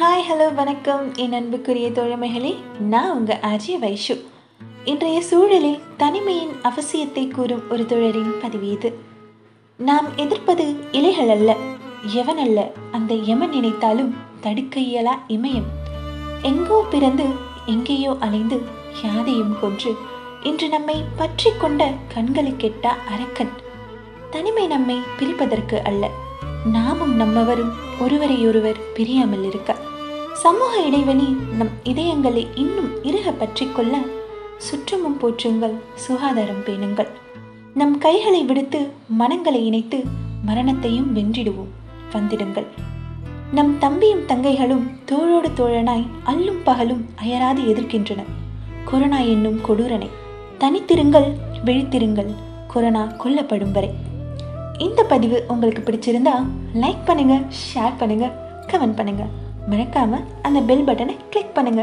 Hi hello வணக்கம். என் அன்புக்குரிய தோழமைகளே நான் உங்கள் அஜய் வைஷு. இன்றைய சூழலில் தனிமையின் அவசியத்தை கூறும் ஒரு தோழரின் பதிவு இது. நாம் எதிர்ப்பது இலைகள் அல்ல எவன் அல்ல அந்த எமன் நினைத்தாலும் தடுக்க இயலா இமயம். எங்கோ பிறந்து எங்கேயோ அலைந்து யாதையும் கொன்று இன்று நம்மை பற்றி கொண்ட கண்களுக்கெட்டா அரக்கன். தனிமை நம்மை பிரிப்பதற்கு அல்ல நாமும் நம்மவரும் ஒருவரையொருவர் பிரியாமல் இருக்க. சமூக இடைவெளி நம் இதயங்களை இன்னும் இறுக பற்றி கொள்ள சுற்றமும் போற்றுங்கள் சுகாதாரம் பேணுங்கள். நம் கைகளை விடுத்து மனங்களை இணைத்து மரணத்தையும் வென்றிடுவோம் வந்திடுங்கள். நம் தம்பியும் தங்கைகளும் தோளோடு தோழனாய் அல்லும் பகலும் அயராது எதிர்க்கின்றன. கொரோனா என்னும் கொடூரனை தனித்திருங்கள் விழித்திருங்கள் கொரோனா கொல்லப்படும் வரை. இந்த பதிவு உங்களுக்கு பிடிச்சிருந்தா லைக் பண்ணுங்க ஷேர் பண்ணுங்க கமெண்ட் பண்ணுங்க. மறக்காம அந்த பெல் பட்டனை கிளிக் பண்ணுங்க.